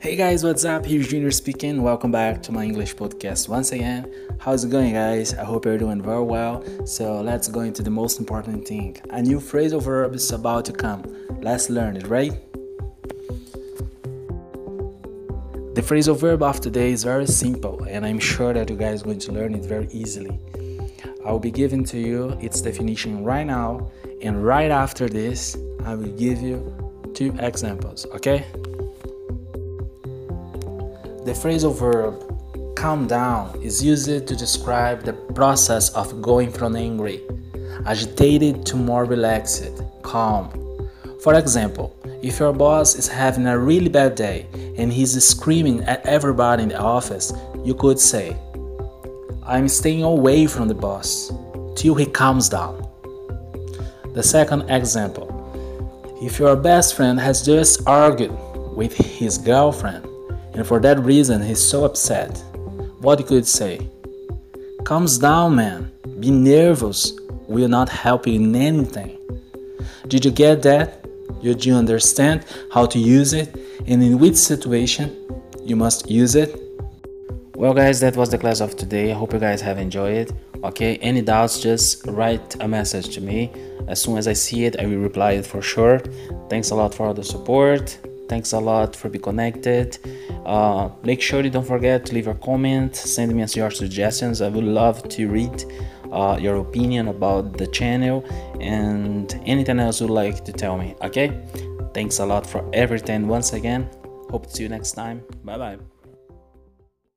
Hey guys, what's up? Here's Junior speaking. Welcome back to my English podcast once again. How's it going, guys? I hope you're doing very well. So, let's go into the most important thing. A new phrasal verb is about to come. Let's learn it, right? The phrasal verb of today is very simple, and I'm sure that you guys are going to learn it very easily. I will be giving to you its definition right now, and right after this, I will give you two examples, okay? The phrasal verb calm down is used to describe the process of going from angry, agitated to more relaxed, calm. For example, if your boss is having a really bad day and he's screaming at everybody in the office, you could say, I'm staying away from the boss till he calms down. The second example if your best friend has just argued with his girlfriend and for that reason he's so upset. What could say? Calms down, man. Be nervous will not help you in anything. Did you get that? Did you understand how to use it and in which situation you must use it? Well, guys, that was the class of today. I hope you guys have enjoyed it. Okay, any doubts, just write a message to me. As soon as I see it, I will reply it for sure. Thanks a lot for all the support. Thanks a lot for being connected. Uh, make sure you don't forget to leave a comment, send me your suggestions. I would love to read uh, your opinion about the channel and anything else you'd like to tell me. Okay? Thanks a lot for everything once again. Hope to see you next time. Bye bye.